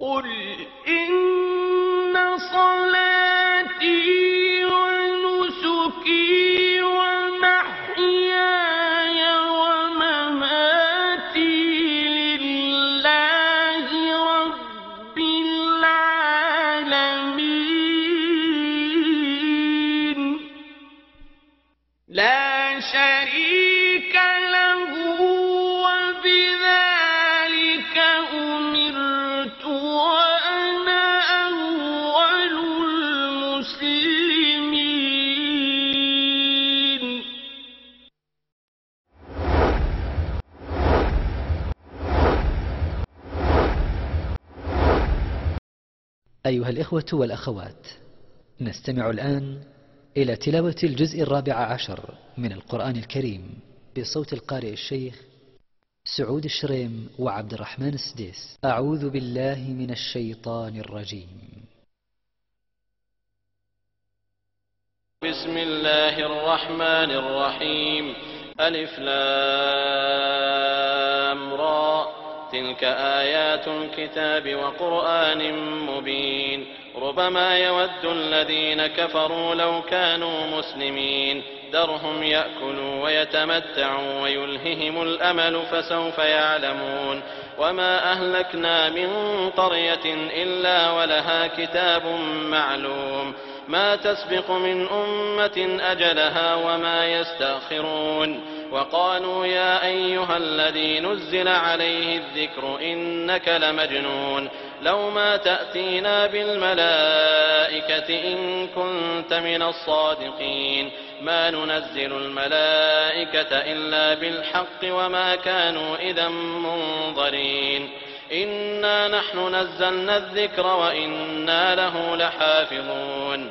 قل إن أيها الإخوة والأخوات نستمع الآن إلى تلاوة الجزء الرابع عشر من القرآن الكريم بصوت القارئ الشيخ سعود الشريم وعبد الرحمن السديس. أعوذ بالله من الشيطان الرجيم. بسم الله الرحمن الرحيم. ألف لام را تلك آيات الكتاب وقرآن مبين ربما يود الذين كفروا لو كانوا مسلمين ذرهم يأكلوا ويتمتعوا ويلههم الأمل فسوف يعلمون وما أهلكنا من قرية إلا ولها كتاب معلوم ما تسبق من أمة أجلها وما يستأخرون وقالوا يا أيها الذي نزل عليه الذكر إنك لمجنون لو ما تأتينا بالملائكة إن كنت من الصادقين ما ننزل الملائكة إلا بالحق وما كانوا إذا منظرين إنا نحن نزلنا الذكر وإنا له لحافظون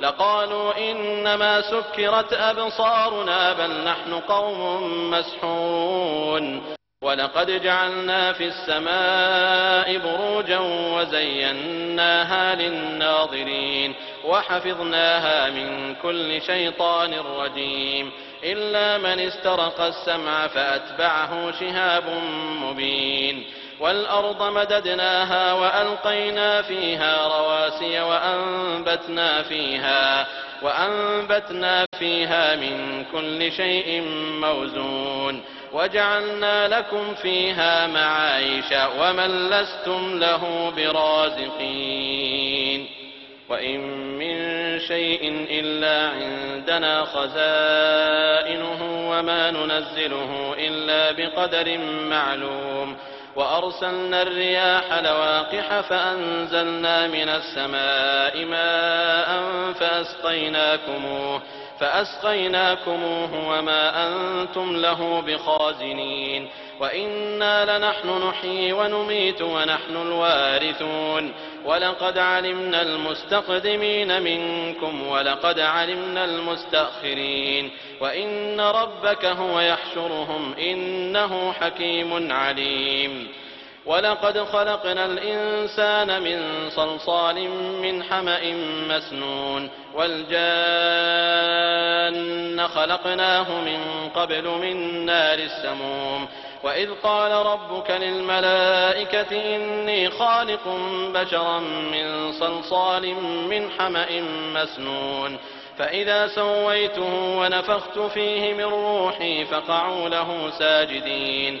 لقالوا إنما سكرت أبصارنا بل نحن قوم مسحورون ولقد جعلنا في السماء بروجا وزيناها للناظرين وحفظناها من كل شيطان رجيم إلا من استرق السمع فأتبعه شهاب مبين والأرض مددناها وألقينا فيها رواسي وأنبتنا فيها وأنبتنا فيها من كل شيء موزون وجعلنا لكم فيها معايش ومن لستم له برازقين وإن من شيء إلا عندنا خزائنه وما ننزله إلا بقدر معلوم وأرسلنا الرياح لواقح فأنزلنا من السماء ماء فأسقيناكموه فأسقيناكموه وما أنتم له بخازنين وإنا لنحن نحيي ونميت ونحن الوارثون ولقد علمنا المستقدمين منكم ولقد علمنا المستأخرين وإن ربك هو يحشرهم إنه حكيم عليم ولقد خلقنا الإنسان من صلصال من حمأ مسنون والجان خلقناه من قبل من نار السموم. وإذ قال ربك للملائكة إني خالق بشرا من صلصال من حمأ مسنون. فإذا سويته ونفخت فيه من روحي فقعوا له ساجدين.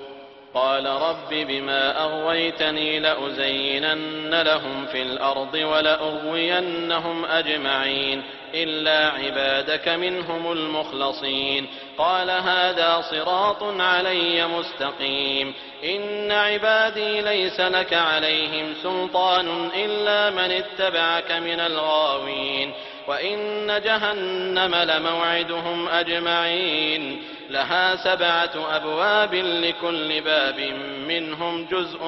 قال رب بما أغويتني لأزينن لهم في الأرض ولأغوينهم أجمعين إلا عبادك منهم المخلصين قال هذا صراط علي مستقيم إن عبادي ليس لك عليهم سلطان إلا من اتبعك من الغاوين وإن جهنم لموعدهم أجمعين. لها سبعة أبواب لكل باب منهم جزء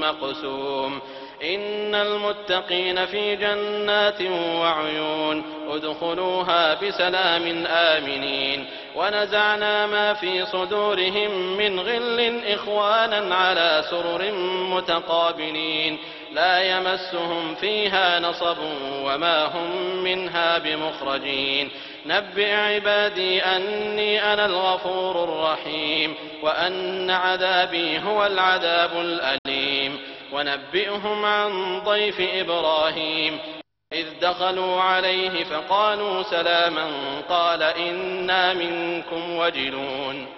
مقسوم. إن المتقين في جنات وعيون. ادخلوها بسلام آمنين. ونزعنا ما في صدورهم من غل إخوانا على سرر متقابلين. لا يمسهم فيها نصب وما هم منها بمخرجين. نبئ عبادي أني أنا الغفور الرحيم وأن عذابي هو العذاب الأليم. ونبئهم عن ضيف إبراهيم. إذ دخلوا عليه فقالوا سلاما قال إنا منكم وجلون.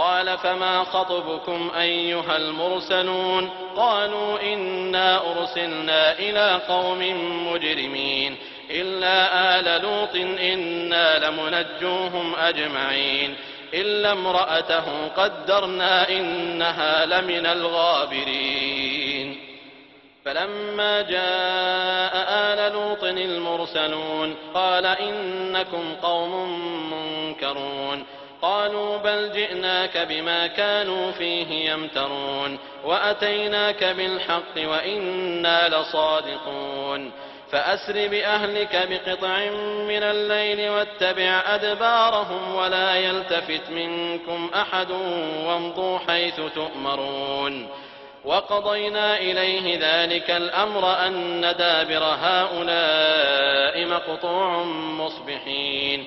قال فما خطبكم أيها المرسلون قالوا إنا أرسلنا إلى قوم مجرمين إلا آل لوط إنا لمنجوهم أجمعين إلا امرأته قدرنا إنها لمن الغابرين فلما جاء آل لوط المرسلون قال إنكم قوم منكرون قالوا بل جئناك بما كانوا فيه يمترون وأتيناك بالحق وإنا لصادقون فأسر بأهلك بقطع من الليل واتبع أدبارهم ولا يلتفت منكم أحد وامضوا حيث تؤمرون وقضينا إليه ذلك الأمر أن دابر هؤلاء مقطوع مصبحين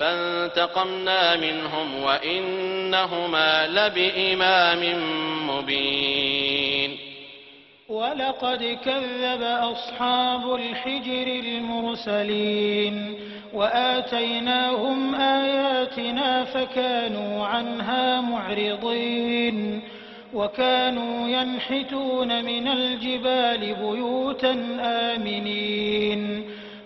فانتقمنا منهم وإنهما لبإمام مبين. ولقد كذب أصحاب الحجر المرسلين وآتيناهم آياتنا فكانوا عنها معرضين وكانوا ينحتون من الجبال بيوتا آمنين.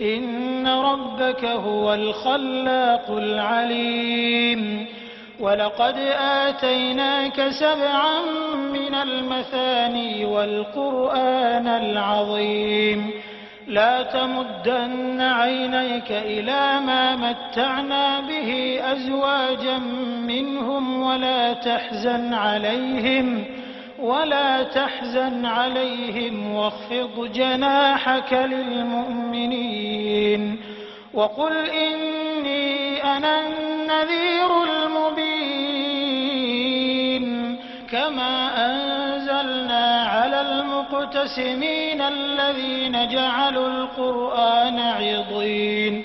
إن ربك هو الخلاق العليم. ولقد آتيناك سبعا من المثاني والقرآن العظيم. لا تمدن عينيك إلى ما متعنا به أزواجا منهم ولا تحزن عليهم. ولا تحزن عليهم واخفض جناحك للمؤمنين وقل إني أنا النذير المبين كما أنزلنا على المقتسمين الذين جعلوا القرآن عضين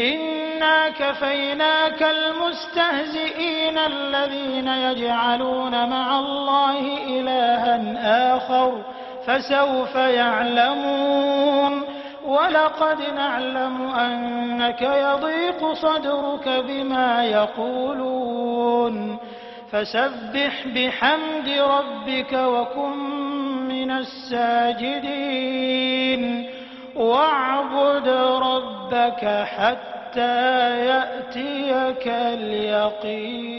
إنا كفيناك المستهزئين الذين يجعلون مع الله إلها آخر فسوف يعلمون ولقد نعلم أنك يضيق صدرك بما يقولون فسبح بحمد ربك وكن من الساجدين واعبد ربك حتى يأتيك اليقين.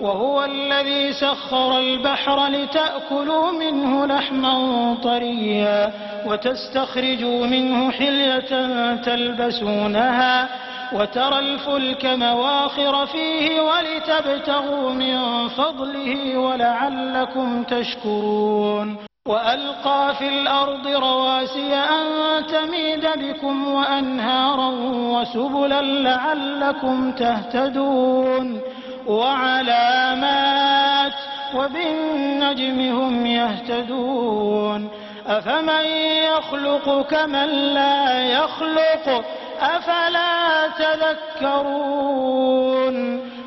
وهو الذي سخر البحر لتأكلوا منه لحما طريا وتستخرجوا منه حلية تلبسونها وترى الفلك مواخر فيه ولتبتغوا من فضله ولعلكم تشكرون. وألقى في الأرض رواسي أن تميد بكم وأنهارا وسبلا لعلكم تهتدون. وعلامات وبالنجم هم يهتدون. أفمن يخلق كمن لا يخلق؟ أفلا تذكرون؟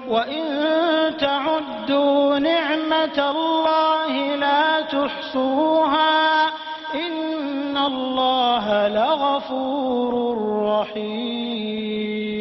وإن تعدوا نعمة الله لا تحصوها إن الله لغفور رحيم.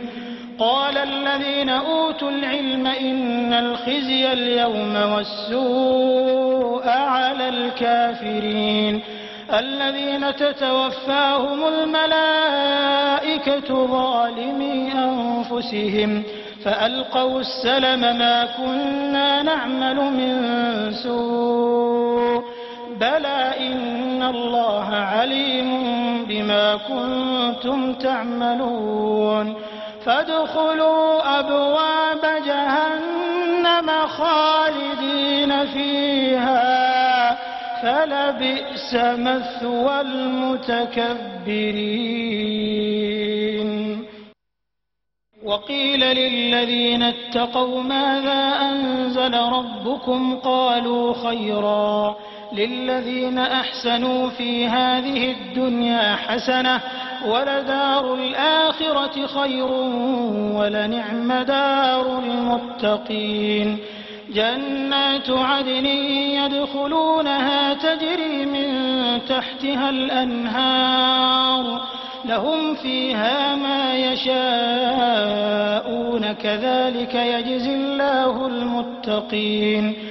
قال الذين أوتوا العلم إن الخزي اليوم والسوء على الكافرين الذين تتوفاهم الملائكة ظالمي أنفسهم فألقوا السلم ما كنا نعمل من سوء بلى إن الله عليم بما كنتم تعملون فادخلوا أبواب جهنم خالدين فيها فلبئس مثوى المتكبرين. وقيل للذين اتقوا ماذا أنزل ربكم؟ قالوا خيرا. للذين أحسنوا في هذه الدنيا حسنة ولدار الآخرة خير ولنعم دار المتقين. جنات عدن يدخلونها تجري من تحتها الأنهار. لهم فيها ما يشاءون كذلك يجزي الله المتقين.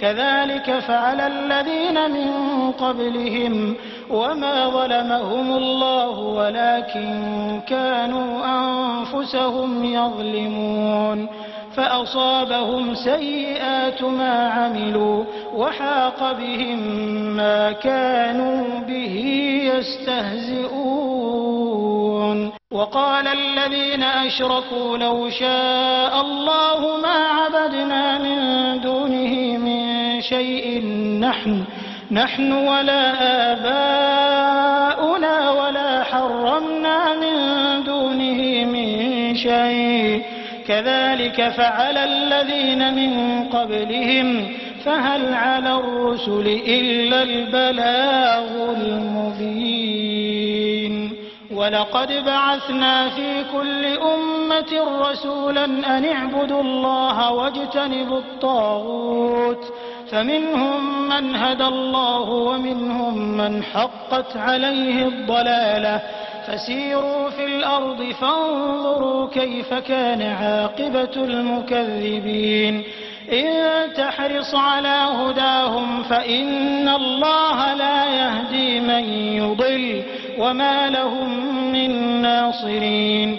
كذلك فعل الذين من قبلهم وما ظلمهم الله ولكن كانوا أنفسهم يظلمون فأصابهم سيئات ما عملوا وحاق بهم ما كانوا به يستهزئون وقال الذين أشركوا لو شاء الله ما عبدنا من دونه من شيء نحن نحن ولا آباؤنا ولا حرمنا من دونه من شيء. كذلك فعل الذين من قبلهم فهل على الرسل إلا البلاغ المبين. ولقد بعثنا في كل أمة رسولا أن اعبدوا الله واجتنبوا الطاغوت. فمنهم من هدى الله ومنهم من حقت عليه الضلالة. فسيروا في الأرض فانظروا كيف كان عاقبة المكذبين. إن تحرص على هداهم فإن الله لا يهدي من يضل. وما لهم من ناصرين.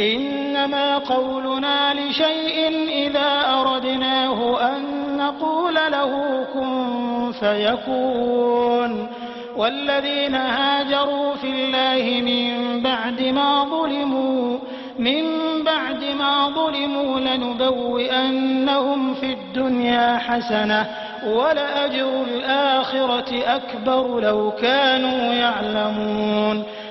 إنما قولنا لشيء إذا أردناه أن نقول له كن فيكون. والذين هاجروا في الله من بعد ما ظلموا من بعد ما ظلموا لنبوئنهم في الدنيا حسنة ولأجر الآخرة أكبر لو كانوا يعلمون.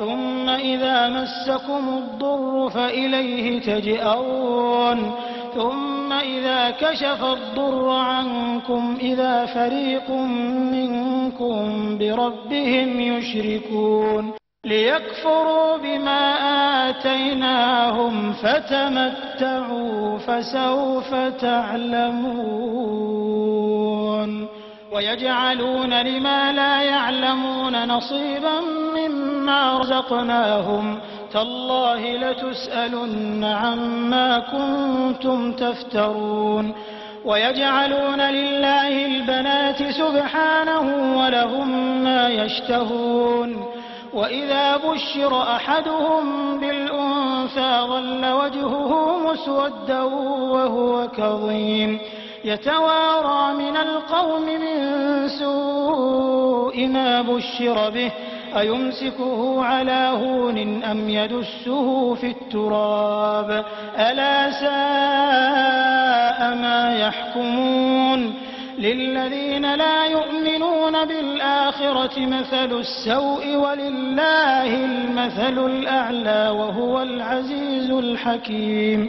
ثم إذا مسكم الضر فإليه تجئرون ثم إذا كشف الضر عنكم إذا فريق منكم بربهم يشركون. ليكفروا بما آتيناهم فتمتعوا فسوف تعلمون. ويجعلون لما لا يعلمون نصيبا مما رزقناهم. تالله لتسألن عما كنتم تفترون. ويجعلون لله البنات سبحانه ولهم ما يشتهون. وإذا بشر أحدهم بالأنثى ظل وجهه مسودا وهو كظيم. يتوارى من القوم من سوء ما بشر به أيمسكه على هون أم يدسه في التراب؟ ألا ساء ما يحكمون؟ للذين لا يؤمنون بالآخرة مثل السوء ولله المثل الأعلى وهو العزيز الحكيم.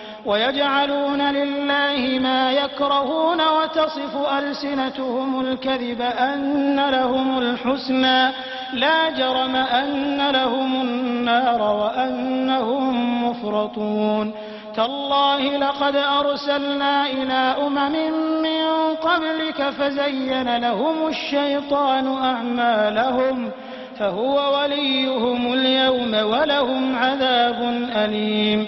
ويجعلون لله ما يكرهون وتصف ألسنتهم الكذب أن لهم الحسنى. لا جرم أن لهم النار وأنهم مفرطون. تالله لقد أرسلنا إلى أمم من قبلك فزين لهم الشيطان أعمالهم فهو وليهم اليوم ولهم عذاب أليم.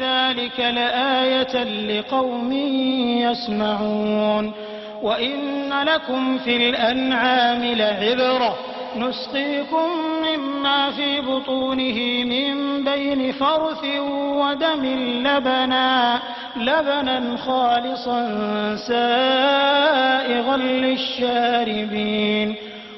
ذلك لآية لقوم يسمعون. وإن لكم في الأنعام لعبرة. نسقيكم مما في بطونه من بين فرث ودم لبنا. لبنا خالصا سائغا للشاربين.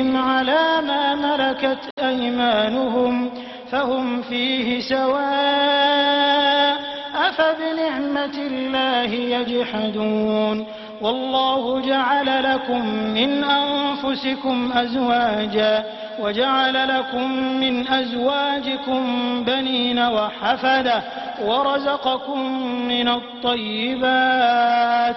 رزقهم على ما ملكت أيمانهم فهم فيه سواء أفبنعمة الله يجحدون والله جعل لكم من أنفسكم أزواجا وجعل لكم من أزواجكم بنين وحفدة ورزقكم من الطيبات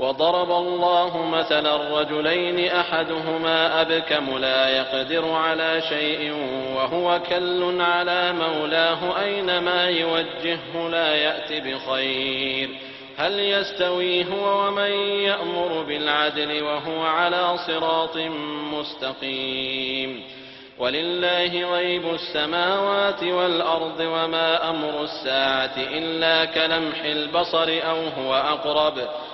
وضرب الله مثلا رجلين أحدهما أبكم لا يقدر على شيء وهو كل على مولاه أينما يوجهه لا يأت بخير. هل يستوي هو ومن يأمر بالعدل وهو على صراط مستقيم. ولله غيب السماوات والأرض وما أمر الساعة إلا كلمح البصر أو هو أقرب.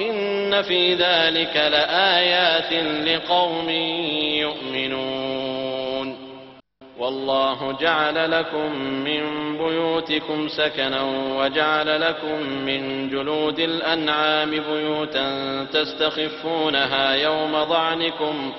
إن في ذلك لآيات لقوم يؤمنون والله جعل لكم من بيوتكم سكنا وجعل لكم من جلود الأنعام بيوتا تستخفونها يوم ضعنكم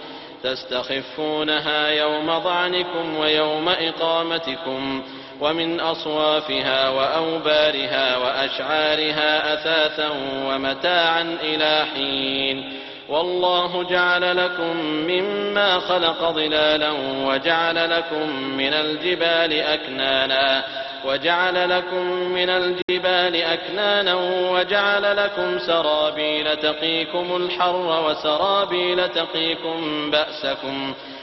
تستخفونها يوم ضعنكم ويوم إقامتكم ومن أصوافها وأوبارها وأشعارها أثاثا ومتاعا إلى حين. والله جعل لكم مما خلق ظلالا وجعل لكم من الجبال أكنانا وجعل لكم من الجبال أكنانا وجعل لكم سرابيل تقيكم الحر وسرابيل تقيكم بأسكم.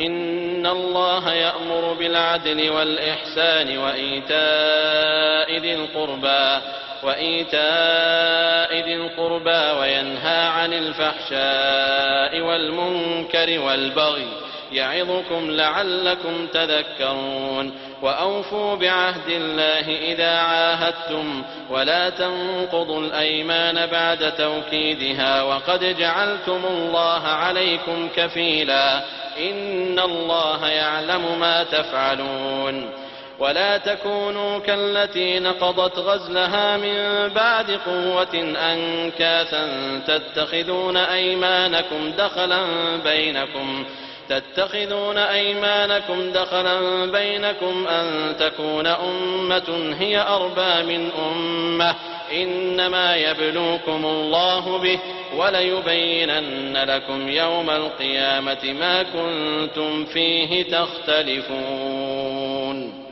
إن الله يأمر بالعدل والإحسان وإيتاء ذي القربى وإيتاء ذي القربى وينهى عن الفحشاء والمنكر والبغي يعظكم لعلكم تذكرون وأوفوا بعهد الله إذا عاهدتم ولا تنقضوا الأيمان بعد توكيدها وقد جعلتم الله عليكم كفيلا إن الله يعلم ما تفعلون ولا تكونوا كالتي نقضت غزلها من بعد قوة أنكاثا تتخذون أيمانكم دخلا بينكم تتخذون أيمانكم دخلا بينكم أن تكون أمة هي أربى من أمة. إنما يبلوكم الله به وليبينن لكم يوم القيامة ما كنتم فيه تختلفون.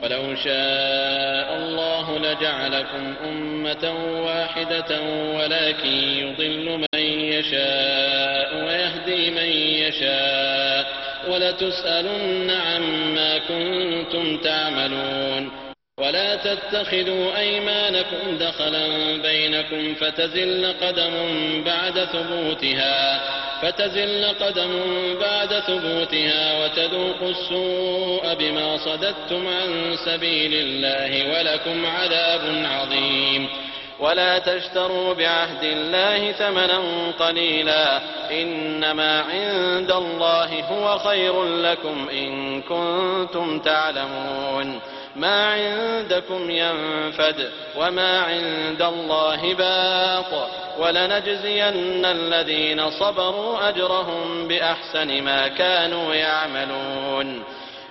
ولو شاء الله لجعلكم أمة واحدة ولكن يضل من يشاء ويهدي من يشاء. ولتسألن عما كنتم تعملون. ولا تتخذوا أيمانكم دخلا بينكم فتزل قدم بعد ثبوتها فتزل قدم بعد ثبوتها وتذوقوا السوء بما صددتم عن سبيل الله ولكم عذاب عظيم. ولا تشتروا بعهد الله ثمنا قليلا إنما عند الله هو خير لكم إن كنتم تعلمون ما عندكم ينفد وما عند الله باق ولنجزين الذين صبروا أجرهم بأحسن ما كانوا يعملون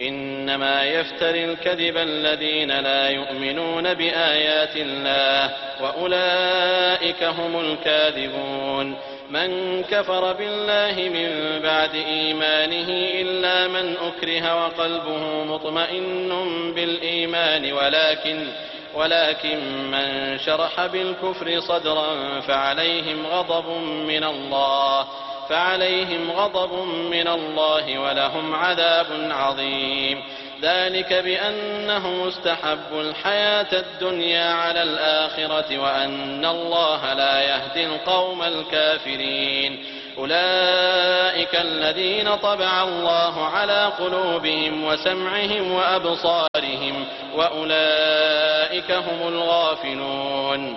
إنما يفتري الكذب الذين لا يؤمنون بآيات الله وأولئك هم الكاذبون. من كفر بالله من بعد إيمانه إلا من أكره وقلبه مطمئن بالإيمان ولكن ولكن من شرح بالكفر صدرا فعليهم غضب من الله. فعليهم غضب من الله ولهم عذاب عظيم. ذلك بأنهم استحبوا الحياة الدنيا على الآخرة وأن الله لا يهدي القوم الكافرين. أولئك الذين طبع الله على قلوبهم وسمعهم وأبصارهم وأولئك هم الغافلون.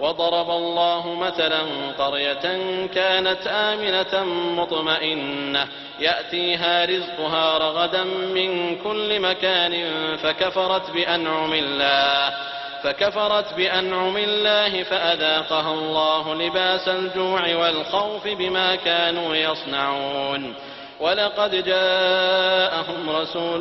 وضرب الله مثلا قرية كانت آمنة مطمئنة يأتيها رزقها رغدا من كل مكان فكفرت بأنعم الله فكفرت بأنعم الله فأذاقها الله لباس الجوع والخوف بما كانوا يصنعون. ولقد جاءهم رسول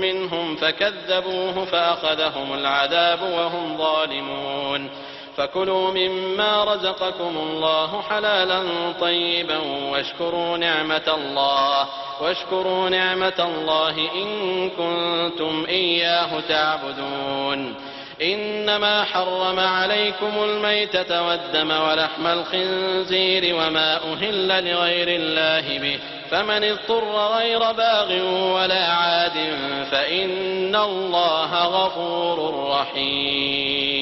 منهم فكذبوه فأخذهم العذاب وهم ظالمون. فكلوا مما رزقكم الله حلالا طيبا واشكروا نعمة الله واشكروا نعمة الله إن كنتم إياه تعبدون. إنما حرم عليكم الميتة والدم ولحم الخنزير وما أهل لغير الله به فمن اضطر غير باغ ولا عاد فإن الله غفور رحيم.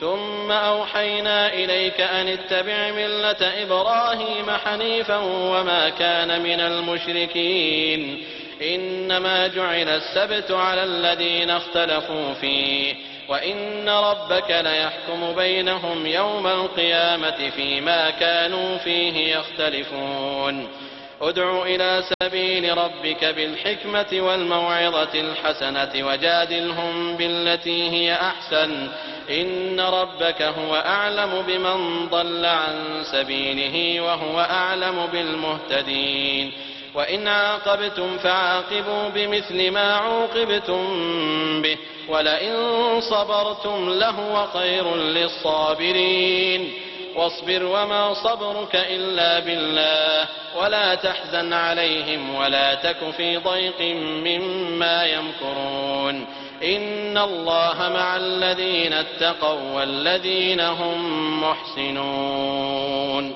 ثم أوحينا إليك أن اتبع ملة إبراهيم حنيفا وما كان من المشركين. إنما جعل السبت على الذين اختلفوا فيه. وإن ربك ليحكم بينهم يوم القيامة فيما كانوا فيه يختلفون. ادع إلى سبيل ربك بالحكمة والموعظة الحسنة وجادلهم بالتي هي أحسن. إن ربك هو أعلم بمن ضل عن سبيله وهو أعلم بالمهتدين وإن عاقبتم فعاقبوا بمثل ما عوقبتم به ولئن صبرتم لهو خير للصابرين واصبر وما صبرك إلا بالله ولا تحزن عليهم ولا تك في ضيق مما يمكرون إن الله مع الذين اتقوا والذين هم محسنون.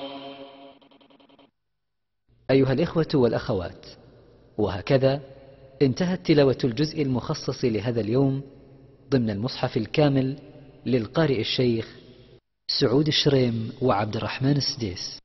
أيها الإخوة والأخوات وهكذا انتهت تلاوة الجزء المخصص لهذا اليوم ضمن المصحف الكامل للقارئ الشيخ سعود الشريم وعبد الرحمن السديس.